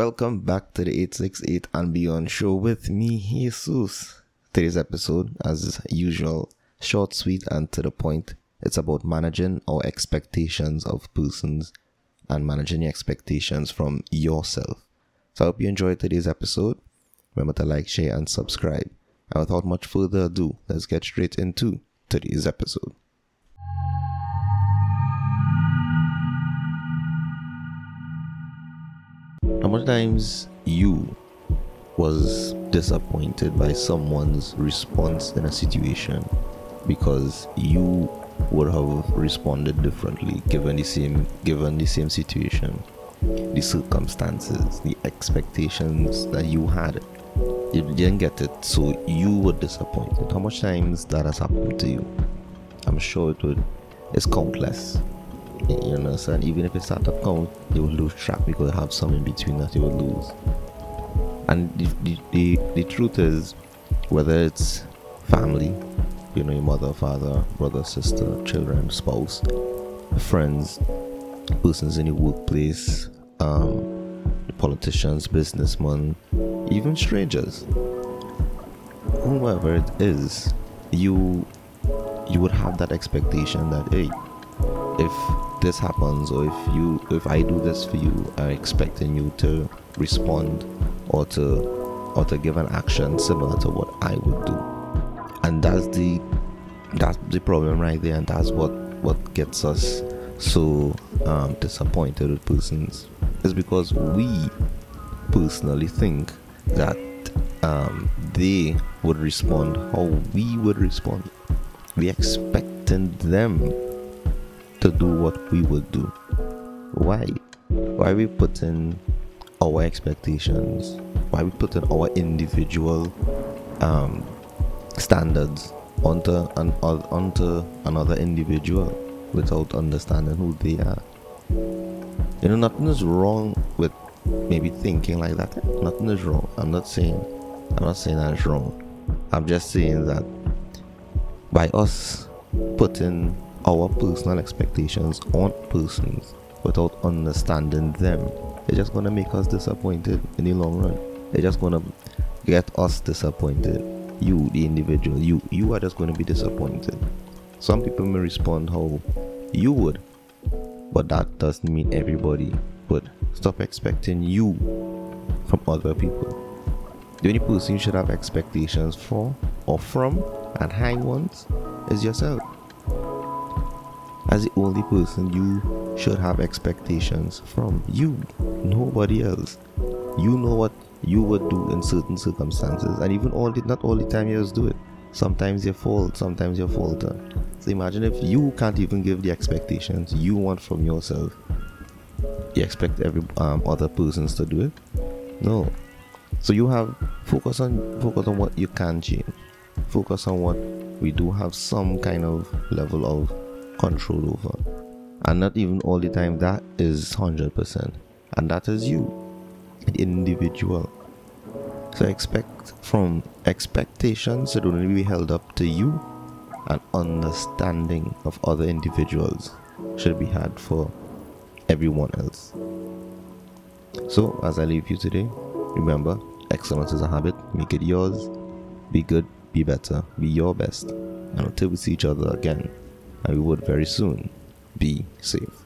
Welcome back to the 868 and Beyond show with me, Jesus. Today's episode, as usual, short, sweet, and to the point. It's about managing our expectations of persons and managing your expectations from yourself. So I hope you enjoyed today's episode. Remember to like, share, and subscribe. And without much further ado, let's get straight into today's episode. Much times you was disappointed by someone's response in a situation because you would have responded differently given the same given the same situation the circumstances the expectations that you had. You didn't get it so you were disappointed. How much times that has happened to you? I'm sure it would it's countless you understand? Even if it's out of count you will lose track because you have some in between that you will lose. And the, the, the, the truth is whether it's family you know your mother father brother sister children spouse friends persons in your workplace um, politicians businessmen even strangers whoever it is you you would have that expectation that hey if this happens or if you if i do this for you i'm expecting you to respond or to or to give an action similar to what i would do. And that's the that's the problem right there and that's what what gets us so um, disappointed with persons is because we personally think that um, they would respond how we would respond. We expecting them to do what we would do why why we putting our expectations why we putting our individual um, standards onto an onto another individual without understanding who they are. You know, nothing is wrong with maybe thinking like that. Nothing is wrong. I'm not saying I'm not saying that's wrong. I'm just saying that by us putting our personal expectations on persons without understanding them, it's just gonna make us disappointed in the long run. It's just gonna get us disappointed. You the individual you you are just to be disappointed. Some people may respond how you would but that doesn't mean everybody would. Stop expecting you from other people. The only person you should have expectations for or from and high ones is yourself as the only person you should have expectations from. You nobody else. You know what you would do in certain circumstances and even all the not all the time you just do it. Sometimes you fall sometimes you falter. So imagine if you can't even give the expectations you want from yourself. You expect every um, other persons to do it? No. So you have focus on focus on what you can change. Focus on what we do have some kind of level of control over and not even all the time that is 100% and that is you the individual. So expect from expectations should only be held up to you and understanding of other individuals should be had for everyone else. So as I leave you today, remember excellence is a habit, make it yours. Be good, be better, be your best. And until we see each other again, and we would very soon, be safe.